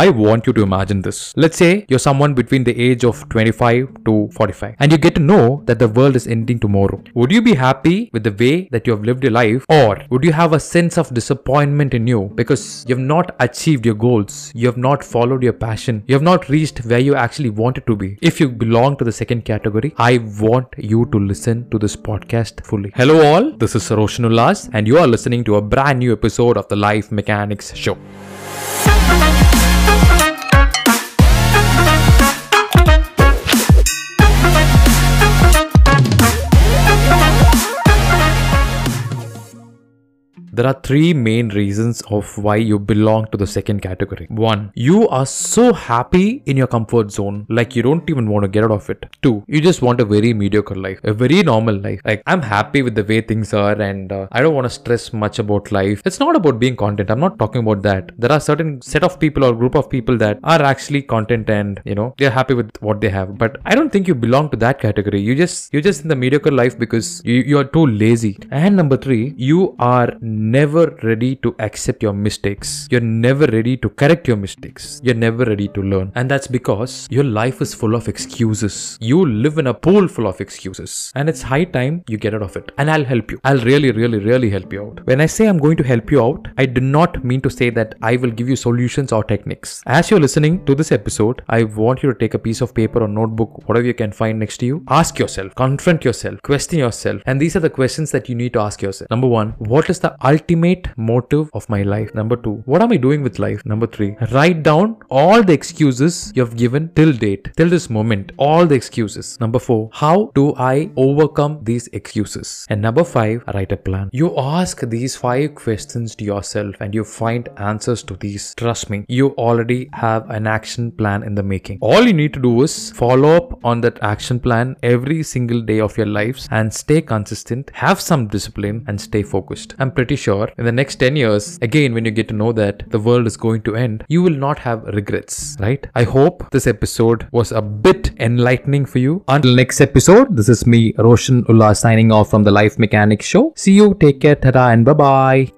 I want you to imagine this. Let's say you're someone between the age of 25 to 45 and you get to know that the world is ending tomorrow. Would you be happy with the way that you have lived your life or would you have a sense of disappointment in you because you have not achieved your goals, you have not followed your passion, you have not reached where you actually wanted to be? If you belong to the second category, I want you to listen to this podcast fully. Hello all, this is Roshan Ullas and you are listening to a brand new episode of the Life Mechanics Show. There are three main reasons of why you belong to the second category. One, you are so happy in your comfort zone, like you don't even want to get out of it. Two, you just want a very mediocre life, a very normal life. Like, I'm happy with the way things are and uh, I don't want to stress much about life. It's not about being content. I'm not talking about that. There are certain set of people or group of people that are actually content and, you know, they're happy with what they have. But I don't think you belong to that category. You just, you're just in the mediocre life because you, you are too lazy. And number three, you are never ready to accept your mistakes. You're never ready to correct your mistakes. You're never ready to learn. And that's because your life is full of excuses. You live in a pool full of excuses. And it's high time you get out of it. And I'll help you. I'll really, really, really help you out. When I say I'm going to help you out, I do not mean to say that I will give you solutions or techniques. As you're listening to this episode, I want you to take a piece of paper or notebook, whatever you can find next to you. Ask yourself, confront yourself, question yourself. And these are the questions that you need to ask yourself. Number one, what is the ultimate motive of my life. Number two, what am I doing with life? Number three, write down all the excuses you have given till date, till this moment, all the excuses. Number four, how do I overcome these excuses? And number five, write a plan. You ask these five questions to yourself and you find answers to these. Trust me, you already have an action plan in the making. All you need to do is follow up on that action plan every single day of your lives and stay consistent, have some discipline, and stay focused. I'm pretty sure in the next 10 years, again, when you get to know that the world is going to end, you will not have regrets, right? I hope this episode was a bit enlightening for you. Until next episode, this is me, Roshan Ullas, signing off from the Life Mechanics Show. See you, take care, tada, and bye bye.